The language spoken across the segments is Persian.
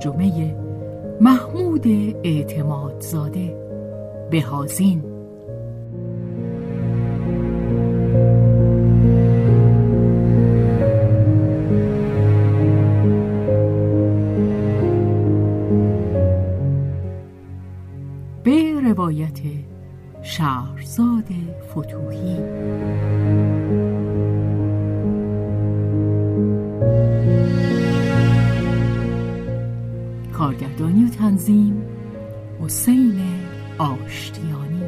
ترجمه محمود اعتمادزاده بهازین به روایت شهرزاد فتوحی. کارگردانی و تنظیم حسین آشتیانی.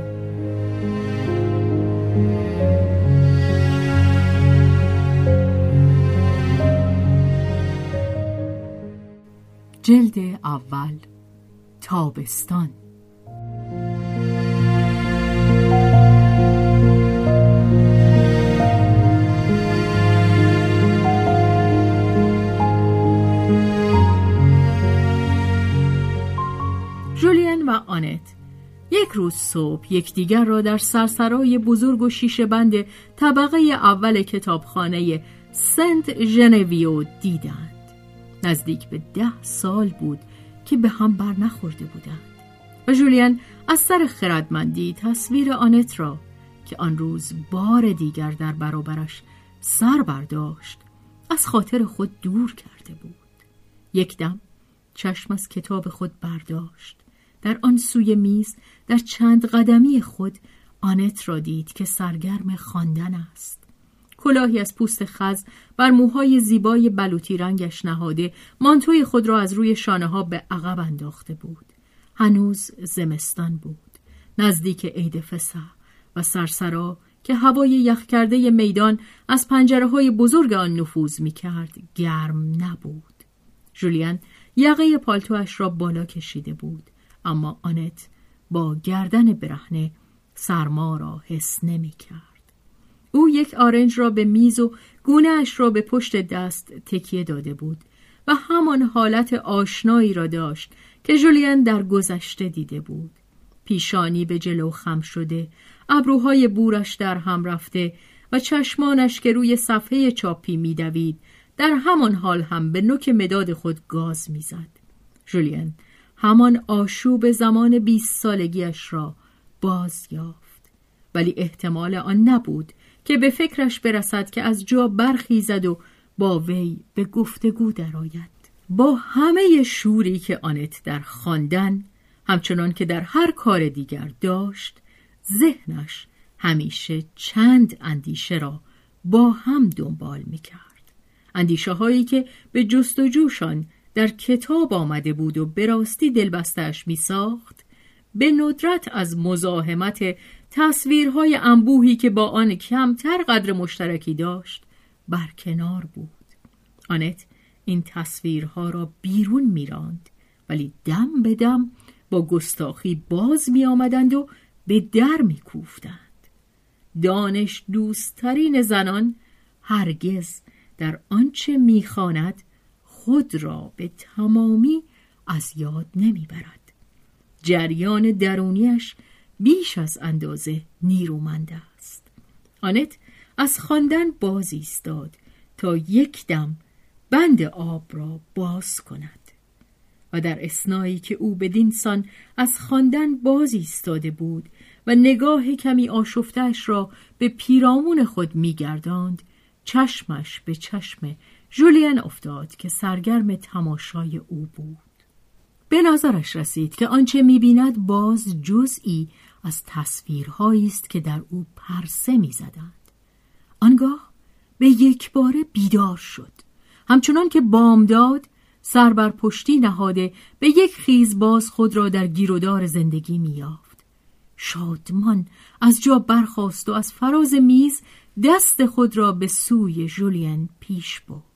جلد اول تابستان. آنت. یک روز صبح یکدیگر را در سرسرای بزرگ و شیشه بند طبقه اول کتابخانه سنت ژنویو دیدند. نزدیک به ده سال بود که به هم بر نخورده بودند. و جولین از سر خردمندی تصویر آنت را که آن روز بار دیگر در برابرش سر برداشت از خاطر خود دور کرده بود. یک دم چشم از کتاب خود برداشت. در آن سوی میز در چند قدمی خود آنت را دید که سرگرم خواندن است. کلاهی از پوست خز بر موهای زیبای بلوطی رنگش نهاده مانتوی خود را از روی شانه ها به عقب انداخته بود. هنوز زمستان بود نزدیک عید فسح و سرسرا که هوای یخ کرده میدان از پنجره های بزرگ آن نفوذ می کرد گرم نبود. جولیان یقه پالتوش را بالا کشیده بود. اما آنت با گردن برهنه سرما را حس نمی کرد. او یک آرنج را به میز و گونه اش را به پشت دست تکیه داده بود و همان حالت آشنایی را داشت که جولین در گذشته دیده بود. پیشانی به جلو خم شده، ابروهای بورش در هم رفته و چشمانش که روی صفحه چاپی میدوید در همان حال هم به نوک مداد خود گاز می‌زد. جولین همان آشوب زمان بیست سالگیش را باز یافت ولی احتمال آن نبود که به فکرش برسد که از جا برخیزد و با وی به گفتگو درآید با همه شوری که آنت در خواندن همچنان که در هر کار دیگر داشت ذهنش همیشه چند اندیشه را با هم دنبال می کرد. اندیشه هایی که به جستجوشان در کتاب آمده بود و به راستی دلبستش می ساخت به ندرت از مزاحمت تصویرهای انبوهی که با آن کمتر قدر مشترکی داشت برکنار بود آنت این تصویرها را بیرون میراند ولی دم به دم با گستاخی باز می آمدند و به در می کوفتند. دانش دوستترین زنان هرگز در آنچه می‌خواند خود را به تمامی از یاد نمی‌برد. جریان درونیش بیش از اندازه نیرومند است. آنت از خواندن باز ایستاد تا یک دم بند آب را باز کند و در اسنایی که او به دینسان از خواندن باز ایستاده بود و نگاه کمی آشفتش را به پیرامون خود میگرداند چشمش به چشم جولین افتاد که سرگرم تماشای او بود. به نظرش رسید که آنچه می‌بیند باز جزئی از تصویرهایی است که در او پرسه می‌زدند. آنگاه به یک بار بیدار شد. همچنان که بامداد سر بر پشتی نهاده به یک خیز باز خود را در گیرودار زندگی میافت شادمان از جا برخاست و از فراز میز دست خود را به سوی جولین پیش برد.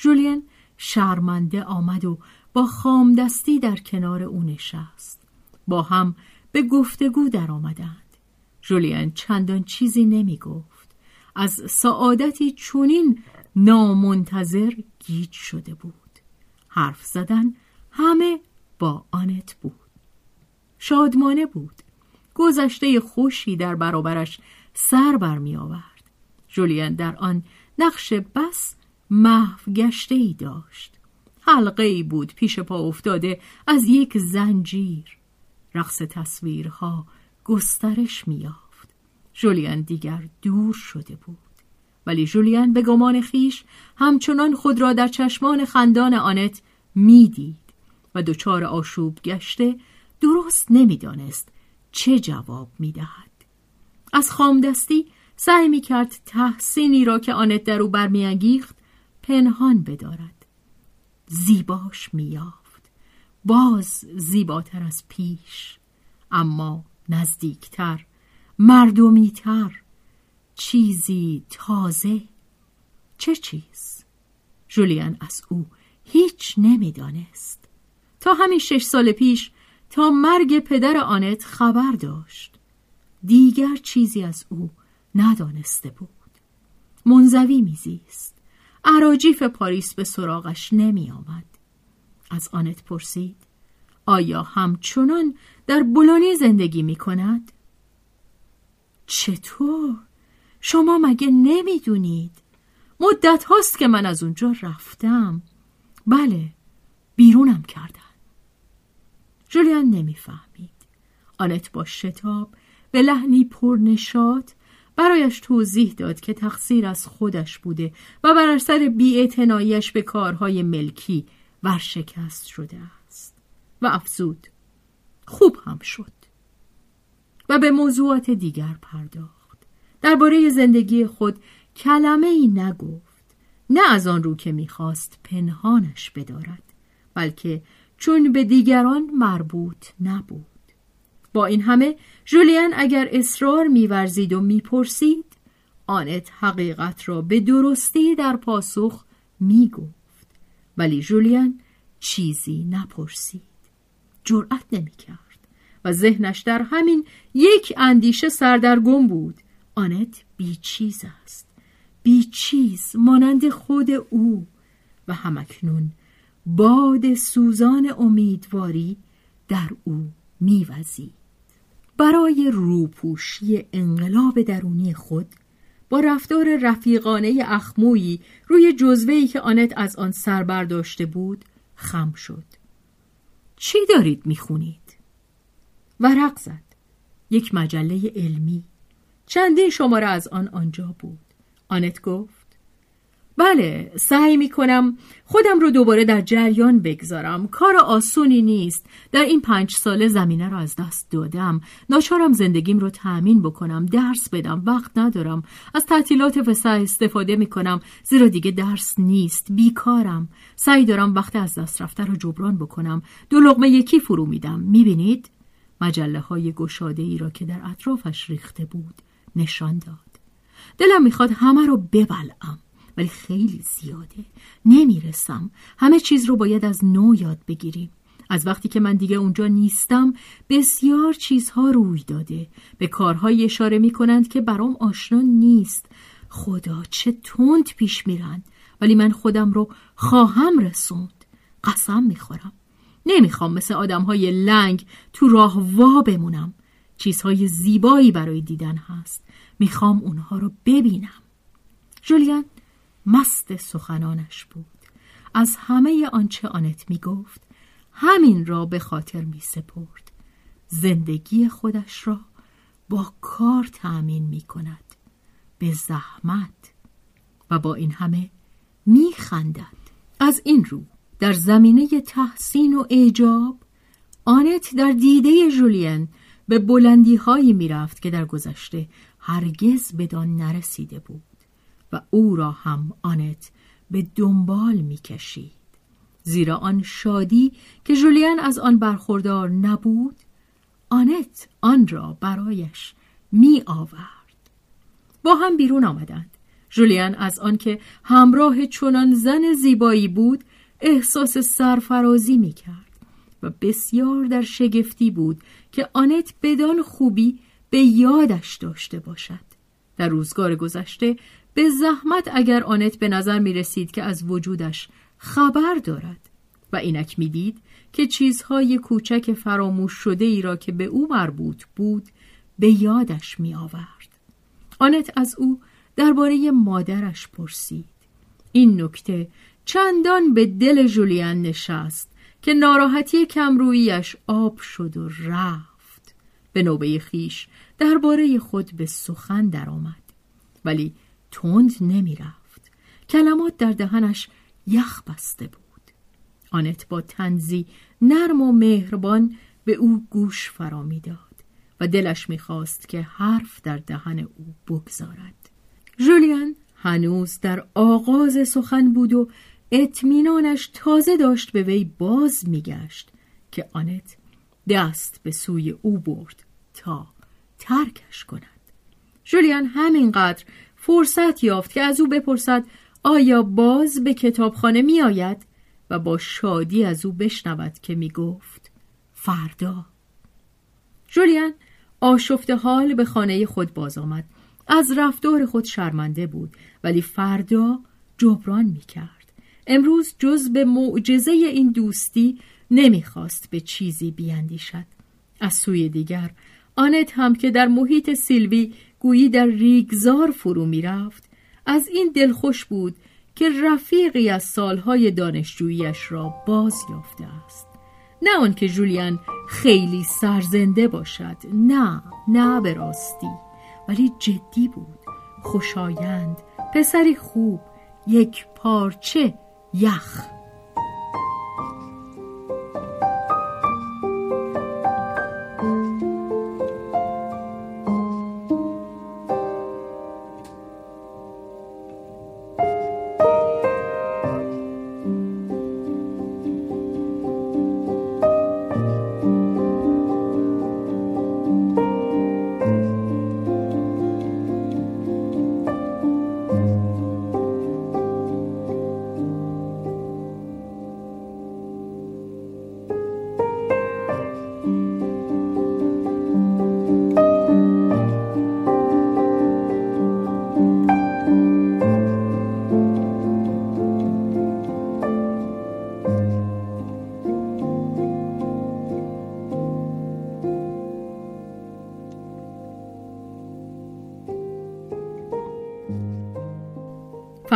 جولین شرمنده آمد و با خام دستی در کنار او نشست. با هم به گفتگو در آمدند. جولین چندان چیزی نمی گفت. از سعادتی چونین نامنتظر گیج شده بود. حرف زدن همه با آنت بود. شادمانه بود. گذشته خوشی در برابرش سر برمی آورد. جولین در آن نقش بس محو گشته ای داشت. حلقه ای بود پیش پا افتاده از یک زنجیر. رقص تصویرها گسترش میافت جولین دیگر دور شده بود. ولی جولین به گمان خیش همچنان خود را در چشمان خندان آنت می‌دید و دچار آشوب گشته درست نمی‌دانست چه جواب می‌دهد. از خامدستی سعی می‌کرد تحسینی را که آنت در او برمیانگیخت پنهان بدارد. زیباش میافت باز زیباتر از پیش. اما نزدیکتر مردمیتر. چیزی تازه. چه چیز؟ جولیان از او هیچ نمی‌دانست. تا همین شش سال پیش تا مرگ پدر آنت خبر داشت. دیگر چیزی از او ندانسته بود. منزوی میزیست. عراجیف پاریس به سراغش نمی آمد. از آنت پرسید آیا همچنان در بولونی زندگی می کند؟ چطور؟ شما مگه نمی‌دونید؟ مدت هاست که من از اونجا رفتم بله بیرونم کردن جولیان نمی‌فهمید آنت با شتاب به لحنی پرنشاد برایش توضیح داد که تقصیر از خودش بوده و بر اثر بیاعتناییش به کارهای ملکی ورشکست شده است. و افزود خوب هم شد. و به موضوعات دیگر پرداخت. درباره زندگی خود کلمه ای نگفت. نه از آن رو که می‌خواست پنهانش بدارد بلکه چون به دیگران مربوط نبود. با این همه جولین اگر اصرار میورزید و می‌پرسید آنت حقیقت را به درستی در پاسخ می‌گفت. ولی جولین چیزی نپرسید. جرأت نمی‌کرد و ذهنش در همین یک اندیشه سردرگم بود. آنت بیچیز است. بیچیز مانند خود او. و همکنون باد سوزان امیدواری در او میوزید. برای روپوشی انقلاب درونی خود با رفتار رفیقانه اخمویی روی جزوهی که آنت از آن سر برداشته بود خم شد. چی دارید می‌خونید؟ ورق زد. یک مجله علمی. چندین شماره از آن آنجا بود. آنت گفت بله سعی می کنم خودم رو دوباره در جریان بگذارم. کار آسونی نیست. در این پنج ساله زمینه را از دست دادم. ناچارم زندگیم رو تأمین بکنم درس بدم وقت ندارم. از تعطیلات وسع استفاده می کنم زیرا دیگه درس نیست. بیکارم. سعی دارم وقت از دست رفته رو جبران بکنم. دو لغمه یکی فرو میدم. می‌بینید؟ مجله های گشاده ای را که در اطرافش ریخته بود نشان داد. دلم می‌خواد همه رو ببلعم. ولی خیلی زیاده. نمی‌رسم. همه چیز رو باید از نو یاد بگیریم. از وقتی که من دیگه اونجا نیستم بسیار چیزها روی داده. به کارهای اشاره می کنند که برام آشنا نیست. خدا چه تند پیش میرند. ولی من خودم رو خواهم رسوند. قسم می‌خورم. نمی‌خوام مثل آدم های لنگ تو راه وا بمونم. چیزهای زیبایی برای دیدن هست. می‌خوام اونها رو ببینم. جولیان مست سخنانش بود. از همه آنچه آنت می‌گفت همین را به خاطر می سپرد زندگی خودش را با کار تأمین می کند به زحمت و با این همه می خندد از این رو در زمینه تحسین و اعجاب آنت در دیده جولین به بلندی هایی می رفت که در گذشته هرگز بدان نرسیده بود. و او را هم آنت به دنبال می کشید. زیرا آن شادی که جولیان از آن برخوردار نبود آنت آن را برایش می آورد با هم بیرون آمدند. جولیان از آنکه همراه چنان زن زیبایی بود احساس سرفرازی می کرد و بسیار در شگفتی بود که آنت بدان خوبی به یادش داشته باشد. در روزگار گذشته به زحمت اگر آنت به نظر می رسید که از وجودش خبر دارد و اینک می‌دید که چیزهای کوچک فراموش شده ای را که به او مربوط بود به یادش می آورد. آنت از او درباره مادرش پرسید. این نکته چندان به دل جولیان نشست که ناراحتی کمرویش آب شد و رفت. به نوبه خیش درباره خود به سخن درآمد. ولی تند نمی رفت. کلمات در دهنش یخ بسته بود. آنت با تنزی نرم و مهربان به او گوش فرا می‌داد و دلش می‌خواست که حرف در دهن او بگذارد جولیان هنوز در آغاز سخن بود و اطمینانش تازه داشت به وی باز میگشت که آنت دست به سوی او برد تا ترکش کند جولیان همینقدر فرصت یافت که از او بپرسد آیا باز به کتابخانه می آید؟ و با شادی از او بشنود که می گفت فردا. جولیان آشفت حال به خانه خود باز آمد. از رفتار خود شرمنده بود ولی فردا جبران می کرد. امروز جز به معجزه این دوستی نمی‌خواست به چیزی بیاندیشد از سوی دیگر آنت هم که در محیط سیلوی گویی در ریگزار فرو می‌رفت. از این دلخوش بود که رفیقی از سالهای دانشجوییش را باز یافته است. نه آنکه جولیان خیلی سرزنده باشد نه نه به راستی ولی جدی بود. خوشایند پسری خوب یک پارچه یخ.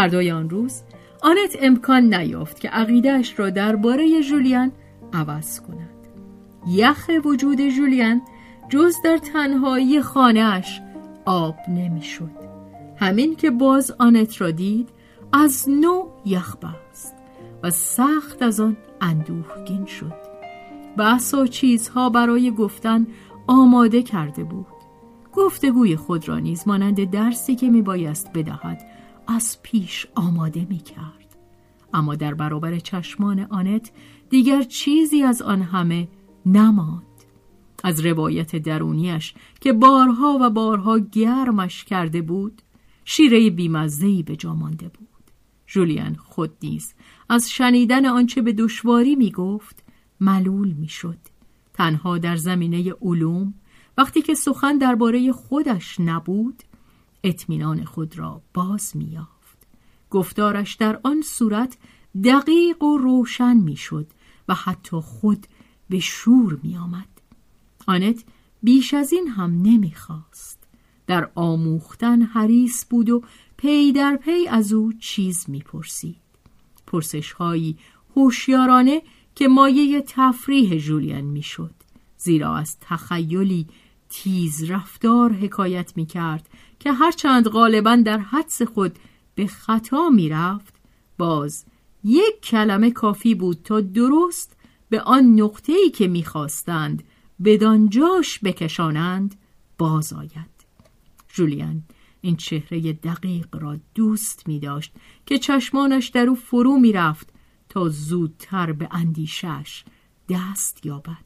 فردای آن روز آنت امکان نیافت که عقیدهش را درباره جولیان عوض کند. یخ وجود جولیان جز در تنهایی خانهاش آب نمی‌شد. همین که باز آنت را دید از نو یخ بست و سخت از آن اندوهگین شد. بحث و چیزها برای گفتن آماده کرده بود. گفتگوی خود را نیز مانند درسی که می بایست بدهد از پیش آماده می کرد. اما در برابر چشمان آنت دیگر چیزی از آن همه نماند. از روایت درونیش که بارها و بارها گرمش کرده بود شیره بیمزهی به جا مانده بود. جولیان خود نیز از شنیدن آنچه به دشواری می گفت ملول می شد. تنها در زمینه علوم وقتی که سخن درباره خودش نبود اطمینان خود را باز میافت گفتارش در آن صورت دقیق و روشن می‌شد و حتی خود به شور میآمد. آنت بیش از این هم نمی‌خواست. در آموختن حریص بود و پی در پی از او چیز می‌پرسید. پرسش هایی هوشیارانه که مایه تفریح جولیان می‌شد زیرا از تخیلی تیز رفتار حکایت می کرد که هرچند غالبا در حدس خود به خطا می رفت باز یک کلمه کافی بود تا درست به آن نقطه ای که می‌خواستند بدانجاش بکشانند باز آید. جولیان این چهره دقیق را دوست می داشت که چشمانش در او فرو می رفت تا زودتر به اندیشش دست یابد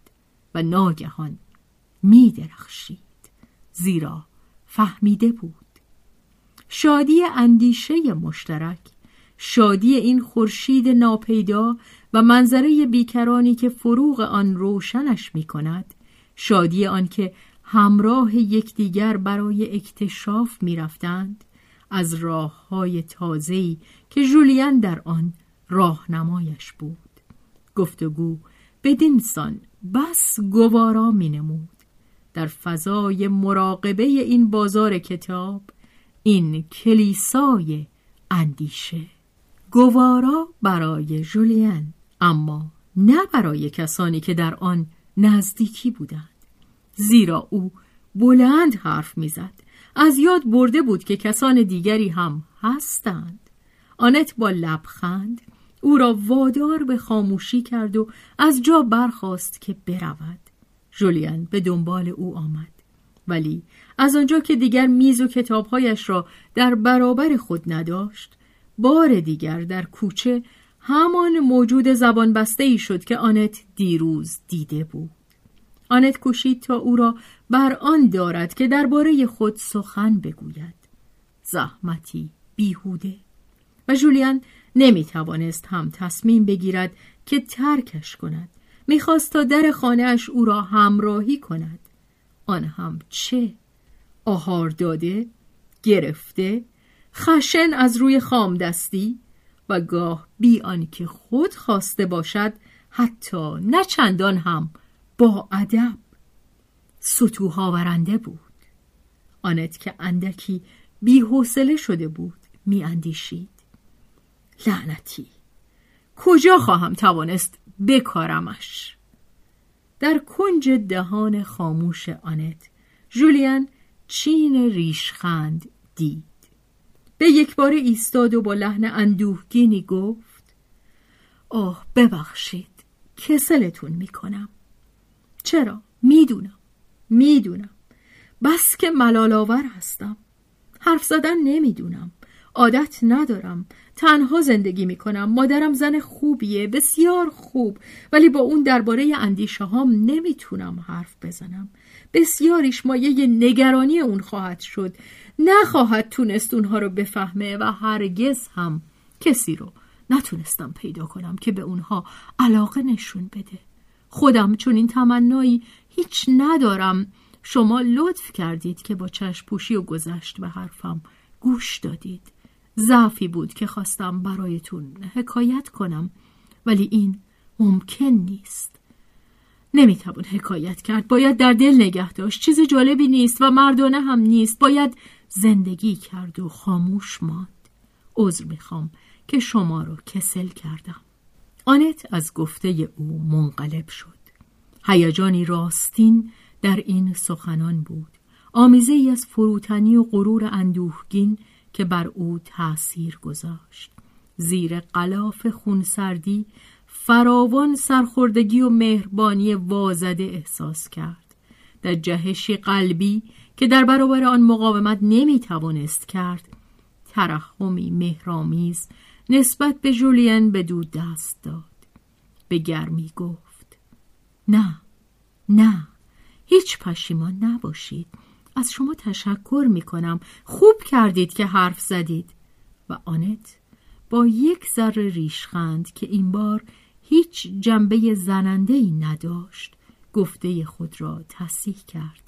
و ناگهان می درخشید زیرا فهمیده بود. شادی اندیشه مشترک شادی این خورشید ناپیدا و منظره بیکرانی که فروغ آن روشنش می کند شادی آنکه همراه یکدیگر برای اکتشاف می رفتند از راه های تازه‌ای که جولیان در آن راهنمایش بود. گفتگو بدینسان بس گوارا می نمود در فضای مراقبه این بازار کتاب این کلیسای اندیشه. گوارا برای جولیان اما نه برای کسانی که در آن نزدیکی بودند. زیرا او بلند حرف می‌زد. از یاد برده بود که کسان دیگری هم هستند. آنت با لبخند او را وادار به خاموشی کرد و از جا برخواست که برود. جولیان به دنبال او آمد. ولی از آنجا که دیگر میز و کتابهایش را در برابر خود نداشت بار دیگر در کوچه همان موجود زبان بسته ای شد که آنت دیروز دیده بود. آنت کوشید تا او را بر آن دارد که درباره خود سخن بگوید. زحمتی بیهوده. و جولیان نمی توانست هم تصمیم بگیرد که ترکش کند. می‌خواست تا در خانهاش او را همراهی کند. آن هم چه؟ آهار داده گرفته خشن از روی خام دستی و گاه بی آنکه خود خواسته باشد حتی نه چندان هم با ادب. سطوها ورنده بود. آنت که اندکی حوصله شده بود می اندیشید لعنتی. کجا خواهم توانست بکارمش؟ در کنج دهان خاموش آنت جولیان چین ریشخند دید. به یک بار ایستاد و با لحن اندوهگینی گفت آه ببخشید کسلتون می‌کنم. چرا؟ می‌دونم می‌دونم. بس که ملالاور هستم. حرف زدن نمی‌دونم. عادت ندارم. تنها زندگی می‌کنم. مادرم زن خوبیه بسیار خوب. ولی با اون درباره اندیشه هام نمی‌تونم حرف بزنم. بسیاریش مایه نگرانی اون خواهد شد. نخواهد تونست اونها رو بفهمه و هرگز هم کسی رو نتونستم پیدا کنم که به اونها علاقه نشون بده. خودم چون این تمنایی هیچ ندارم. شما لطف کردید که با چشم پوشی و گذشت به حرفم گوش دادید. ضعفی بود که خواستم برایتون حکایت کنم ولی این ممکن نیست. نمی‌توان حکایت کرد. باید در دل نگه داشت. چیز جالبی نیست و مردانه هم نیست. باید زندگی کرد و خاموش ماند. عذر می‌خوام که شما رو کسل کردم. آنت از گفته او منقلب شد. هیجانی راستین در این سخنان بود. آمیزه ای از فروتنی و غرور اندوهگین که بر او تأثیر گذاشت. زیر قلاف خونسردی فراوان سرخوردگی و مهربانی وازده احساس کرد. در جهشی قلبی که در برابر آن مقاومت نمی توانست کرد ترحمی مهرامیز نسبت به جولین به دو دست داد. به گرمی گفت نه نه هیچ پشیمان نباشید. از شما تشکر می کنم خوب کردید که حرف زدید. و آنت با یک ذره ریشخند که این بار هیچ جنبه زننده ای نداشت گفته خود را تصیح کرد.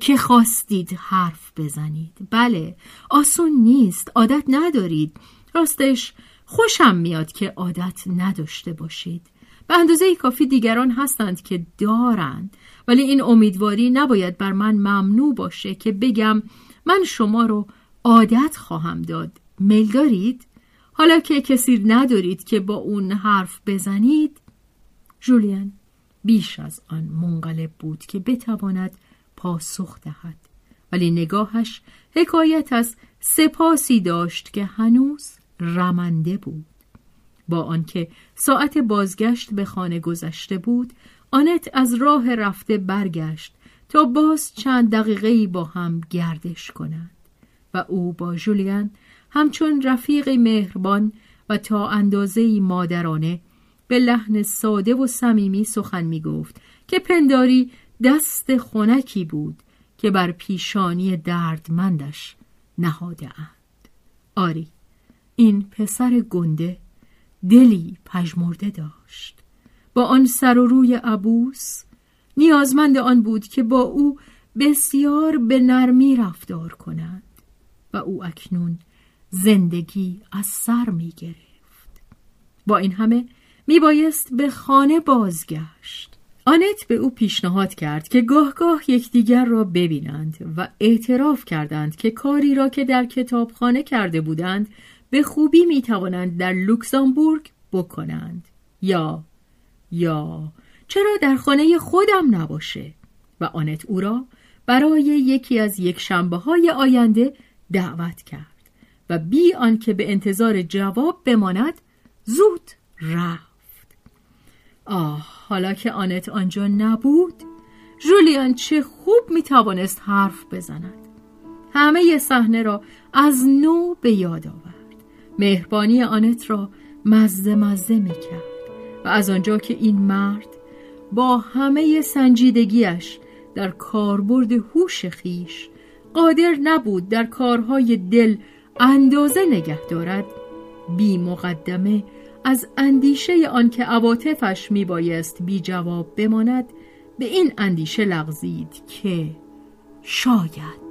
که خواستید حرف بزنید. بله آسون نیست عادت ندارید. راستش خوشم میاد که عادت نداشته باشید. به اندازه کافی دیگران هستند که دارند. ولی این امیدواری نباید بر من ممنوع باشه که بگم من شما رو عادت خواهم داد. میل دارید؟ حالا که کسی ندارید که با اون حرف بزنید جولیان بیش از آن منقلب بود که بتواند پاسخ دهد. ولی نگاهش حکایت از سپاسی داشت که هنوز رمنده بود. با آنکه ساعت بازگشت به خانه گذشته بود آنت از راه رفته برگشت تا باز چند دقیقه با هم گردش کنند و او با جولیان همچون رفیق مهربان و و تا اندازه مادرانه به لحن ساده و صمیمی سخن می گفت که پنداری دست خونکی بود که بر پیشانی دردمندش نهاده اند. آری این پسر گنده دلی پژمرده داشت. با آن سر و روی عبوس نیازمند آن بود که با او بسیار به نرمی رفتار کنند و او اکنون زندگی از سر می گرفت. با این همه می بایست به خانه بازگشت. آنت به او پیشنهاد کرد که گاه گاه یکدیگر را ببینند و اعتراف کردند که کاری را که در کتابخانه کرده بودند به خوبی می توانند در لوکزامبورگ بکنند. یا یا چرا در خانه خودم نباشه؟ و آنت او را برای یکی از یک شنبه های آینده دعوت کرد و بی آنکه به انتظار جواب بماند زود رفت. آه حالا که آنت آنجا نبود جولیان چه خوب می توانست حرف بزند. همه صحنه را از نو به یاد آورد. مهربانی آنت را مزه مزه می کرد و از آنجا که این مرد با همه سنجیدگیش در کاربرد هوش خیش قادر نبود در کارهای دل اندازه نگه دارد بی مقدمه از اندیشه آنکه عواطفش میبایست بی جواب بماند به این اندیشه لغزید که شاید